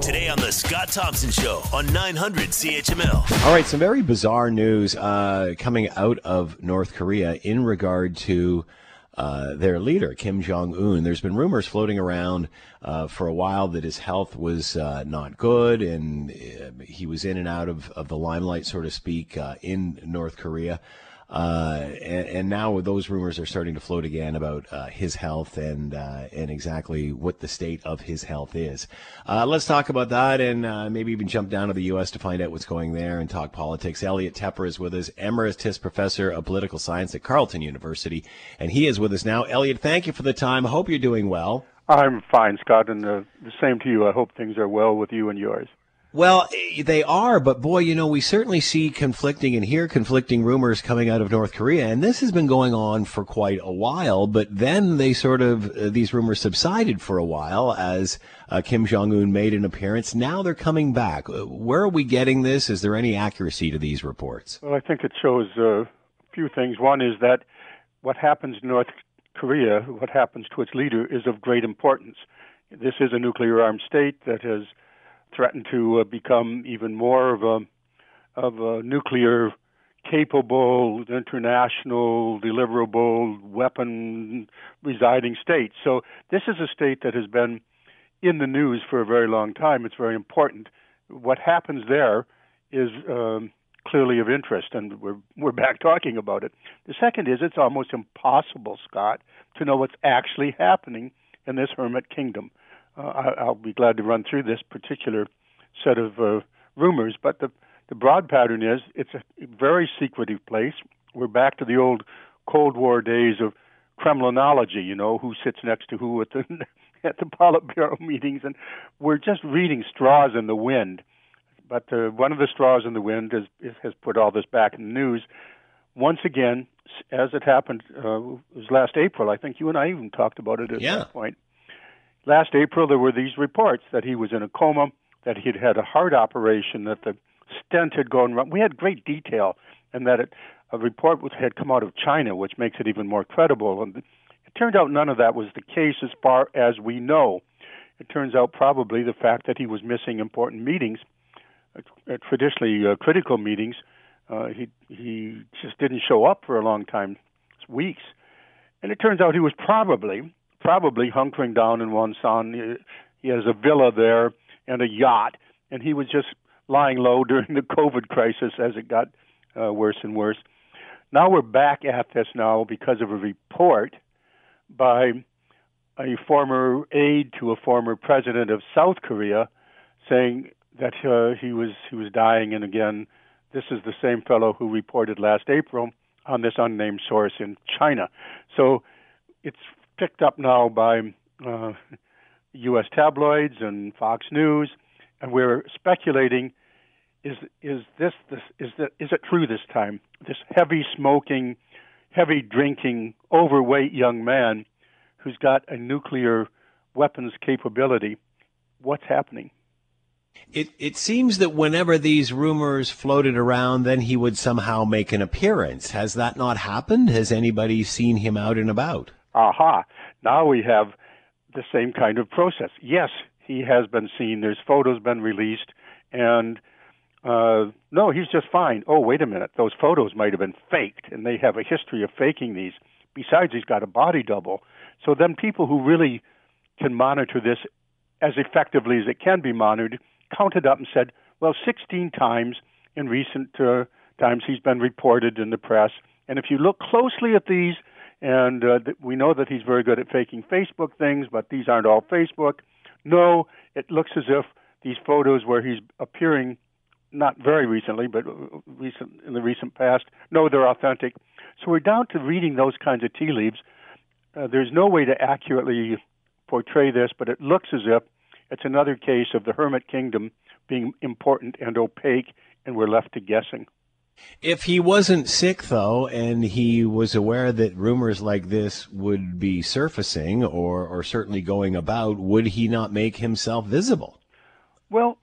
Today on the Scott Thompson Show on 900 CHML. All right, some very bizarre news uh, coming out of North Korea in regard to uh, their leader, Kim Jong Un. There's been rumors floating around uh, for a while that his health was uh, not good and uh, he was in and out of, of the limelight, so to speak, uh, in North Korea. Uh, and, and, now those rumors are starting to float again about uh, his health and uh, and exactly what the state of his health is. Uh, let's talk about that and uh, maybe even jump down to the U.S. to find out what's going there and talk politics. Elliot Tepper is with us, emeritus professor of political science at Carleton University, and he is with us now. Elliot, thank you for the time. I hope you're doing well. I'm fine, Scott, and uh, the same to you. I hope things are well with you and yours. Well, they are, but boy, you know, we certainly see conflicting and hear conflicting rumors coming out of North Korea, and this has been going on for quite a while. But then they sort of uh, these rumors subsided for a while as uh, Kim Jong Un made an appearance. Now they're coming back. Uh, where are we getting this? Is there any accuracy to these reports? Well, I think it shows uh, a few things. One is that what happens in North Korea, what happens to its leader, is of great importance. This is a nuclear armed state that has threatened to uh, become even more of a of a nuclear capable international deliverable weapon residing state. So this is a state that has been in the news for a very long time. It's very important. What happens there is um, clearly of interest, and we're we're back talking about it. The second is it's almost impossible, Scott, to know what's actually happening in this hermit kingdom uh, I, will be glad to run through this particular set of uh, rumors. But the the broad pattern is it's a very secretive place. We're back to the old Cold War days of Kremlinology. You know, who sits next to who at the at the Politburo meetings, and we're just reading straws in the wind. But uh, one of the straws in the wind is, is, has put all this back in the news. Once again, as it happened, uh, it was last April. I think you and I even talked about it at yeah. that point last April, there were these reports that he was in a coma, that he'd had a heart operation, that the stent had gone wrong. We had great detail, and that it, a report had come out of China, which makes it even more credible. And it turned out none of that was the case as far as we know. It turns out probably the fact that he was missing important meetings, uh, traditionally uh, critical meetings. Uh, he he just didn't show up for a long time, weeks, and it turns out he was probably probably hunkering down in Wonsan. He has a villa there and a yacht, and he was just lying low during the COVID crisis as it got uh, worse and worse. Now we're back at this now because of a report by a former aide to a former president of South Korea saying that uh, he was he was dying and again this is the same fellow who reported last April on this unnamed source in China. So it's picked up now by uh, U.S. tabloids and Fox News, and we're speculating: is is this this is that is it true this time? This heavy smoking, heavy drinking, overweight young man who's got a nuclear weapons capability. What's happening? It it seems that whenever these rumors floated around, then he would somehow make an appearance. Has that not happened? Has anybody seen him out and about? Aha, now we have the same kind of process. Yes, he has been seen. There's photos been released, and uh, no, he's just fine. Oh, wait a minute, those photos might have been faked, and they have a history of faking these. Besides, he's got a body double. So then, people who really can monitor this as effectively as it can be monitored counted up and said, well, 16 times in recent uh, times he's been reported in the press. And if you look closely at these, and uh, th- we know that he's very good at faking Facebook things, but these aren't all Facebook. No, it looks as if these photos where he's appearing, not very recently, but uh, recent in the recent past, no, they're authentic. So we're down to reading those kinds of tea leaves. Uh, there's no way to accurately portray this, but it looks as if it's another case of the Hermit Kingdom being important and opaque, and we're left to guessing. If he wasn't sick, though, and he was aware that rumors like this would be surfacing or, or certainly going about, would he not make himself visible? Well,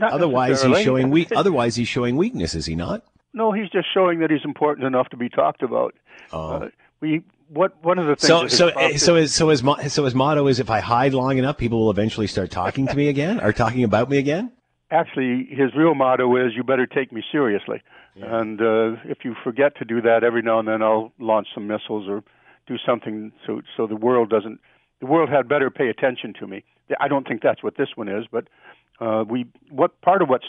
otherwise he's showing we- otherwise he's showing weakness, is he not? No, he's just showing that he's important enough to be talked about. Oh. Uh, we what one of the things. So so so his so his so his motto is if I hide long enough, people will eventually start talking to me again or talking about me again. Actually, his real motto is "You better take me seriously." And uh, if you forget to do that every now and then, I'll launch some missiles or do something so so the world doesn't. The world had better pay attention to me. I don't think that's what this one is, but uh, we what part of what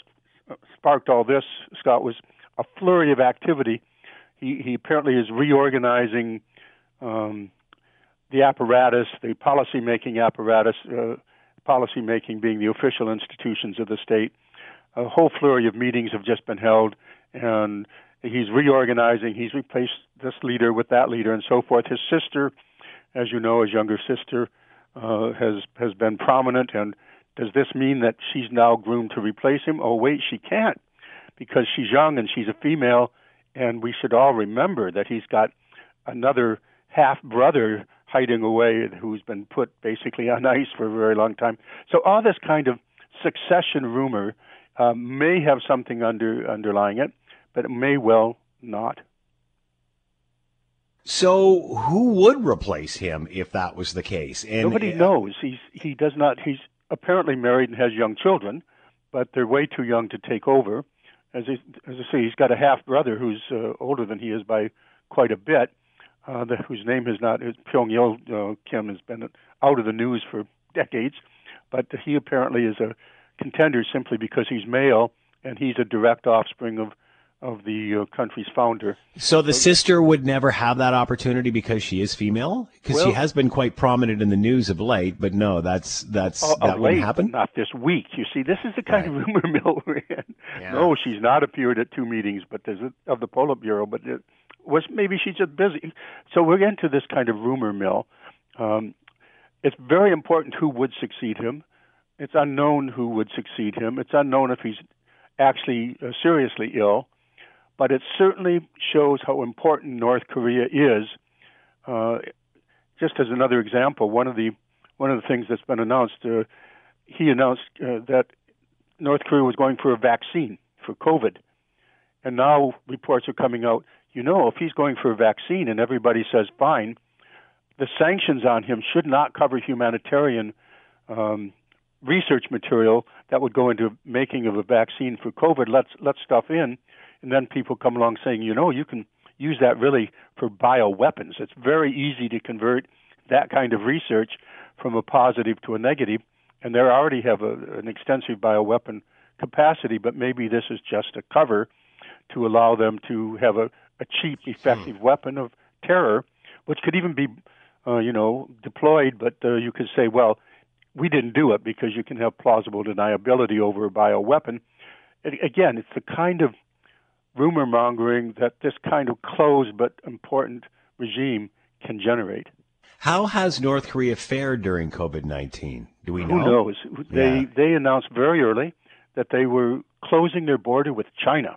sparked all this, Scott, was a flurry of activity. He he apparently is reorganizing um, the apparatus, the policy making apparatus, uh, policy making being the official institutions of the state. A whole flurry of meetings have just been held, and he's reorganizing. He's replaced this leader with that leader, and so forth. His sister, as you know, his younger sister, uh, has has been prominent. And does this mean that she's now groomed to replace him? Oh, wait, she can't, because she's young and she's a female, and we should all remember that he's got another half brother hiding away who's been put basically on ice for a very long time. So all this kind of succession rumor uh, may have something under underlying it, but it may well not. So who would replace him if that was the case? And, Nobody uh, knows. He's he does not. He's apparently married and has young children, but they're way too young to take over. As I, as I say, he's got a half brother who's uh, older than he is by quite a bit uh, the, whose name has not Pyong uh, Kim has been out of the news for decades, but he apparently is a contender simply because he's male and he's a direct offspring of of the uh, country's founder. So the so, sister would never have that opportunity because she is female, because well, she has been quite prominent in the news of late. But no, that's that's uh, that wouldn't happen. Not this week. You see, this is the kind right. of rumor mill we're in. Yeah. No, she's not appeared at two meetings, but there's a, of the Politburo, but. It, was maybe she's just busy. So we're into this kind of rumor mill. Um, it's very important who would succeed him. It's unknown who would succeed him. It's unknown if he's actually uh, seriously ill. But it certainly shows how important North Korea is. Uh, just as another example, one of the one of the things that's been announced, uh, he announced uh, that North Korea was going for a vaccine for COVID, and now reports are coming out you know, if he's going for a vaccine and everybody says fine, the sanctions on him should not cover humanitarian um, research material that would go into making of a vaccine for COVID. Let's let stuff in, and then people come along saying, you know, you can use that really for bioweapons. It's very easy to convert that kind of research from a positive to a negative, and they already have a, an extensive bioweapon capacity. But maybe this is just a cover to allow them to have a a cheap, effective hmm. weapon of terror, which could even be, uh, you know, deployed. But uh, you could say, well, we didn't do it because you can have plausible deniability over a bioweapon. Again, it's the kind of rumor mongering that this kind of closed but important regime can generate. How has North Korea fared during COVID nineteen? Do we know? Who knows? They yeah. they announced very early that they were closing their border with China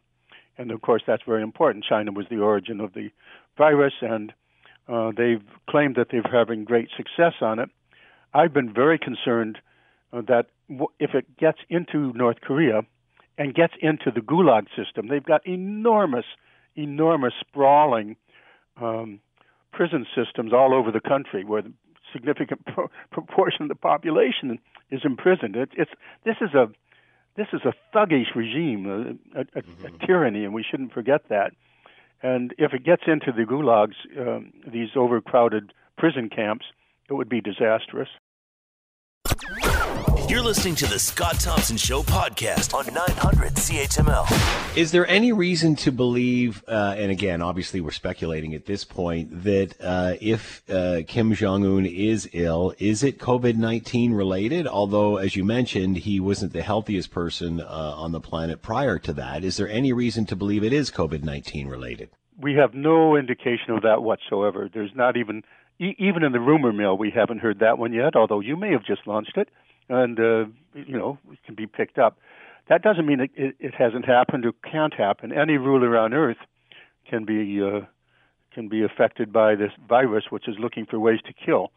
and of course that's very important. China was the origin of the virus, and uh, they've claimed that they're having great success on it. I've been very concerned uh, that w- if it gets into North Korea and gets into the Gulag system, they've got enormous, enormous sprawling um, prison systems all over the country where the significant pro- proportion of the population is imprisoned. It, it's this is a this is a thuggish regime, a, a, mm-hmm. a, tyranny, and we shouldn't forget that. And if it gets into the gulags, um, these overcrowded prison camps, it would be disastrous. You're listening to the Scott Thompson Show podcast on 900 CHML. Is there any reason to believe, uh, and again, obviously we're speculating at this point, that uh, if uh, Kim Jong un is ill, is it COVID 19 related? Although, as you mentioned, he wasn't the healthiest person uh, on the planet prior to that. Is there any reason to believe it is COVID 19 related? We have no indication of that whatsoever. There's not even, e- even in the rumor mill, we haven't heard that one yet, although you may have just launched it and uh, you know it can be picked up. That doesn't mean it, it, it hasn't happened or can't happen. Any ruler on Earth can be uh, can be affected by this virus, which is looking for ways to kill.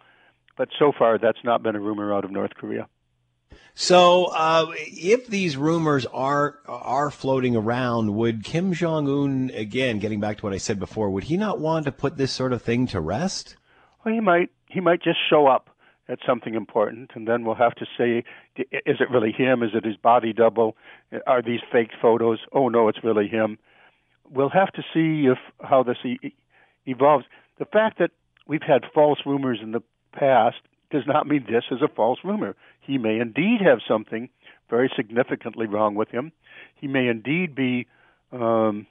But so far, that's not been a rumor out of North Korea. So, uh, if these rumors are are floating around, would Kim Jong Un again, getting back to what I said before, would he not want to put this sort of thing to rest? Well, he might he might just show up at something important, and then we'll have to say, is it really him? Is it his body double? Are these fake photos? Oh no, it's really him. We'll have to see if how this e- evolves. The fact that we've had false rumors in the past does not mean this is a false rumor. He may indeed have something very significantly wrong with him. He may indeed be um,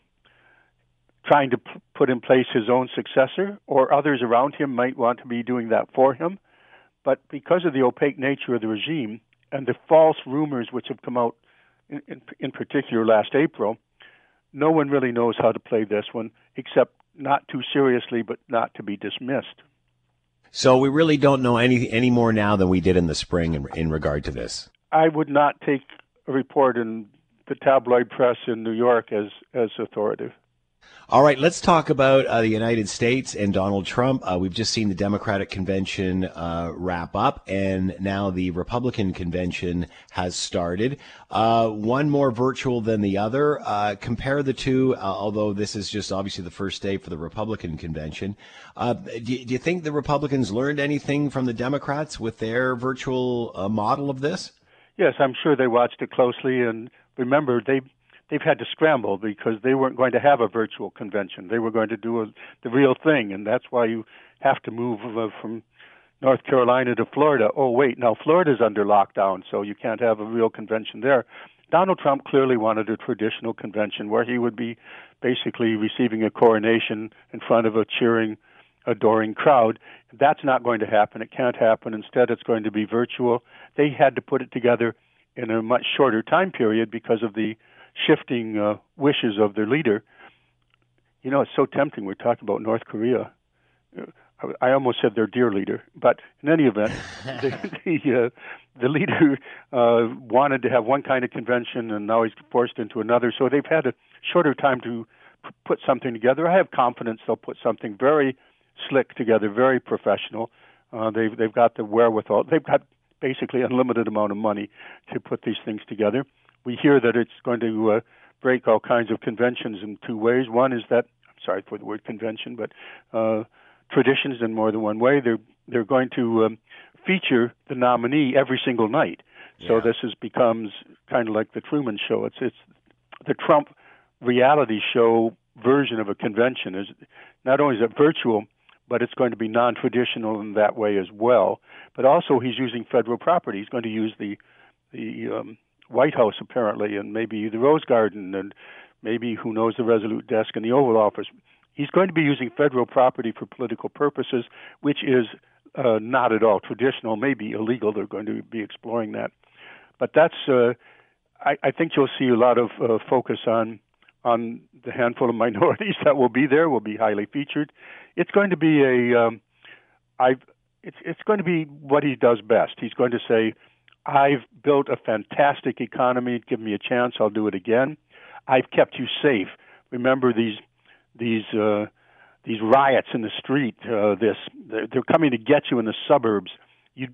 trying to p- put in place his own successor, or others around him might want to be doing that for him. But because of the opaque nature of the regime and the false rumors which have come out, in, in, in particular last April, no one really knows how to play this one, except not too seriously, but not to be dismissed. So we really don't know any any more now than we did in the spring in, in regard to this. I would not take a report in the tabloid press in New York as as authoritative. All right, let's talk about uh, the United States and Donald Trump. Uh, we've just seen the Democratic convention uh, wrap up, and now the Republican convention has started. Uh, one more virtual than the other. Uh, compare the two, uh, although this is just obviously the first day for the Republican convention. Do do, you, think the Republicans learned anything from the Democrats with their virtual model of this? Yes, I'm sure they watched it closely, and remember they they've had to scramble because they weren't going to have a virtual convention. They were going to do a, the real thing, and that's why you have to move uh, from North Carolina to Florida. Oh, wait, now Florida's under lockdown, so you can't have a real convention there. Donald Trump clearly wanted a traditional convention where he would be basically receiving a coronation in front of a cheering, adoring crowd. That's not going to happen. It can't happen. Instead, it's going to be virtual. They had to put it together in a much shorter time period because of the shifting uh, wishes of their leader. You know, it's so tempting. We're talking about North Korea. Uh, I almost said their dear leader, but in any event, the the, uh, the leader uh, wanted to have one kind of convention, and now he's forced into another. So they've had a shorter time to p- put something together. I have confidence they'll put something very slick together, very professional. Uh, they've they've got the wherewithal. They've got basically unlimited amount of money to put these things together we hear that it's going to uh, break all kinds of conventions in two ways. One is that I'm sorry for the word convention, but uh, traditions in more than one way. They're they're going to um, feature the nominee every single night. Yeah. So this is becomes kind of like the Truman Show. It's it's the Trump reality show version of a convention. Is not only is it virtual, but it's going to be non-traditional in that way as well. But also, he's using federal property. He's going to use the the um, White House apparently, and maybe the Rose Garden, and maybe who knows the Resolute Desk and the Oval Office. He's going to be using federal property for political purposes, which is uh, not at all traditional, maybe illegal. They're going to be exploring that, but that's. Uh, I, I think you'll see a lot of uh, focus on on the handful of minorities that will be there. Will be highly featured. It's going to be a. Um, I've. It's it's going to be what he does best. He's going to say I've built a fantastic economy. Give me a chance, I'll do it again. I've kept you safe. Remember these these uh, these riots in the street. Uh, this they're, coming to get you in the suburbs. You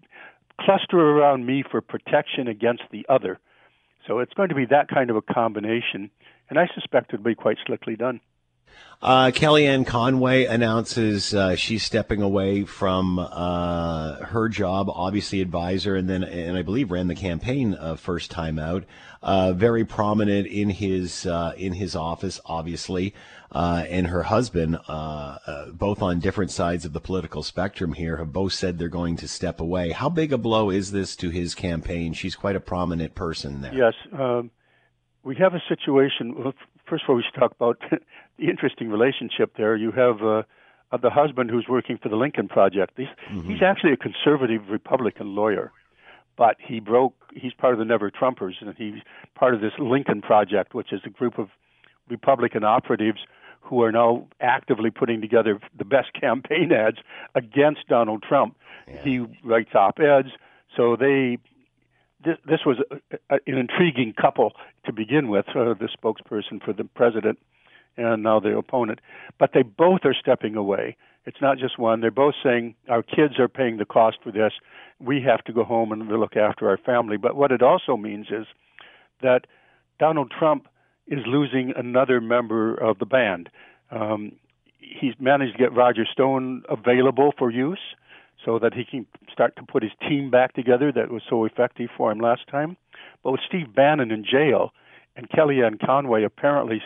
cluster around me for protection against the other. So it's going to be that kind of a combination, and I suspect it'll be quite slickly done. Uh, Kellyanne Conway announces uh, she's stepping away from uh, her job, obviously advisor, and then and I believe ran the campaign uh, first time out. Uh, very prominent in his uh, in his office, obviously, and her husband, both on different sides of the political spectrum here, have both said they're going to step away. How big a blow is this to his campaign? She's quite a prominent person there. Yes. Um, we have a situation first of all, we should talk about the interesting relationship there. You have uh, the husband who's working for the Lincoln Project. He's, mm-hmm. he's actually a conservative Republican lawyer, but he broke. He's part of the Never Trumpers, and he's part of this Lincoln Project, which is a group of Republican operatives who are now actively putting together the best campaign ads against Donald Trump. Yeah. He writes op-eds, so they this, this was a, a, an intriguing couple to begin with, uh, the spokesperson for the president and now the opponent. But they both are stepping away. It's not just one. They're both saying our kids are paying the cost for this. We have to go home and look after our family. But what it also means is that Donald Trump is losing another member of the band. Um, he's managed to get Roger Stone available for use so that he can start to put his team back together that was so effective for him last time. But with Steve Bannon in jail and Kellyanne Conway apparently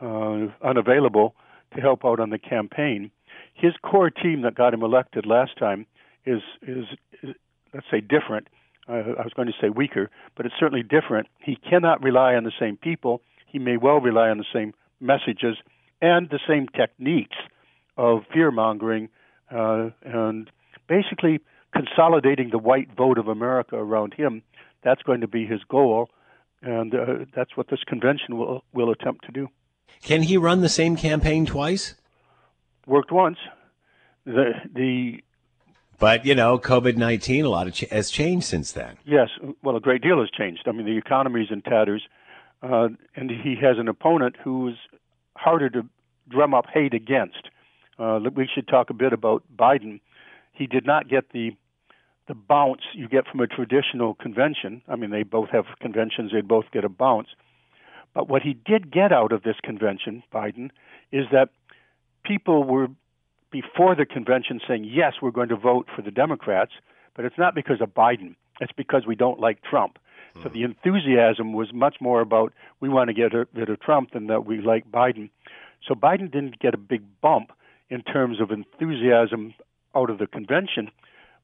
uh, unavailable to help out on the campaign, his core team that got him elected last time is is, is let's say different. I was going to say weaker, but it's certainly different. He cannot rely on the same people. He may well rely on the same messages and the same techniques of fear mongering uh, and basically consolidating the white vote of America around him. That's going to be his goal, and uh, that's what this convention will will attempt to do. Can he run the same campaign twice? Worked once. The the but you know, COVID nineteen, a lot of ch- has changed since then. Yes, well, a great deal has changed. I mean, the economy is in tatters, uh, and he has an opponent who is harder to drum up hate against. Uh, we should talk a bit about Biden. He did not get the the bounce you get from a traditional convention. I mean, they both have conventions; they both get a bounce. But what he did get out of this convention, Biden, is that people were before the convention saying, yes, we're going to vote for the Democrats, but it's not because of Biden. It's because we don't like Trump. So hmm. the enthusiasm was much more about we want to get rid of Trump than that we like Biden. So Biden didn't get a big bump in terms of enthusiasm out of the convention,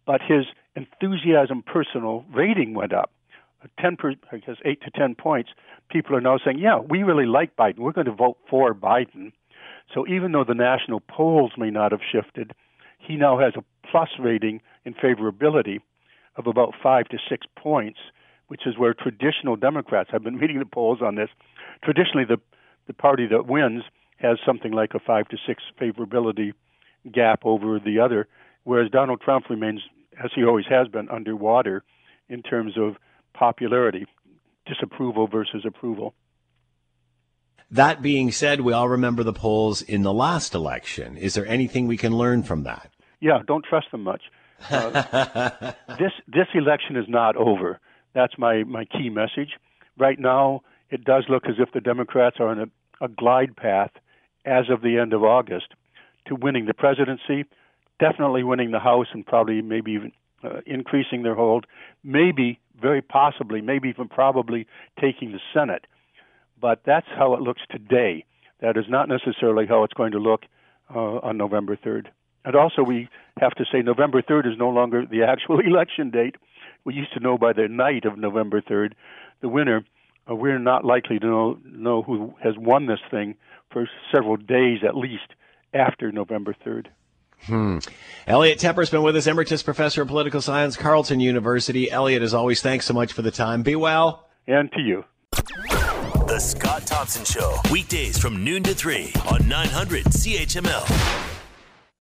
but his enthusiasm personal rating went up. 10 per, I guess 8 to 10 points. People are now saying, "Yeah, we really like Biden. We're going to vote for Biden." So even though the national polls may not have shifted, he now has a plus rating in favorability of about five to six points, which is where traditional Democrats, I've been reading the polls on this, traditionally the, the party that wins has something like a five to six favorability gap over the other, whereas Donald Trump remains, as he always has been, underwater in terms of popularity, disapproval versus approval. That being said, we all remember the polls in the last election. Is there anything we can learn from that? Yeah, don't trust them much. Uh, this this election is not over. That's my my key message. Right now, it does look as if the Democrats are on a, a glide path as of the end of August to winning the presidency, definitely winning the House, and probably maybe even uh, increasing their hold, maybe, very possibly, maybe even probably taking the Senate but that's how it looks today. That is not necessarily how it's going to look uh, on November 3rd. And also, we have to say November 3rd is no longer the actual election date. We used to know by the night of November 3rd the winner. Uh, we're not likely to know, know who has won this thing for several days at least after November 3rd. Hmm. Elliot Tepper's been with us, Emeritus Professor of Political Science, Carleton University. Elliot, as always, thanks so much for the time. Be well. And to you. The Scott Thompson Show, weekdays from noon to 3 on 900 CHML.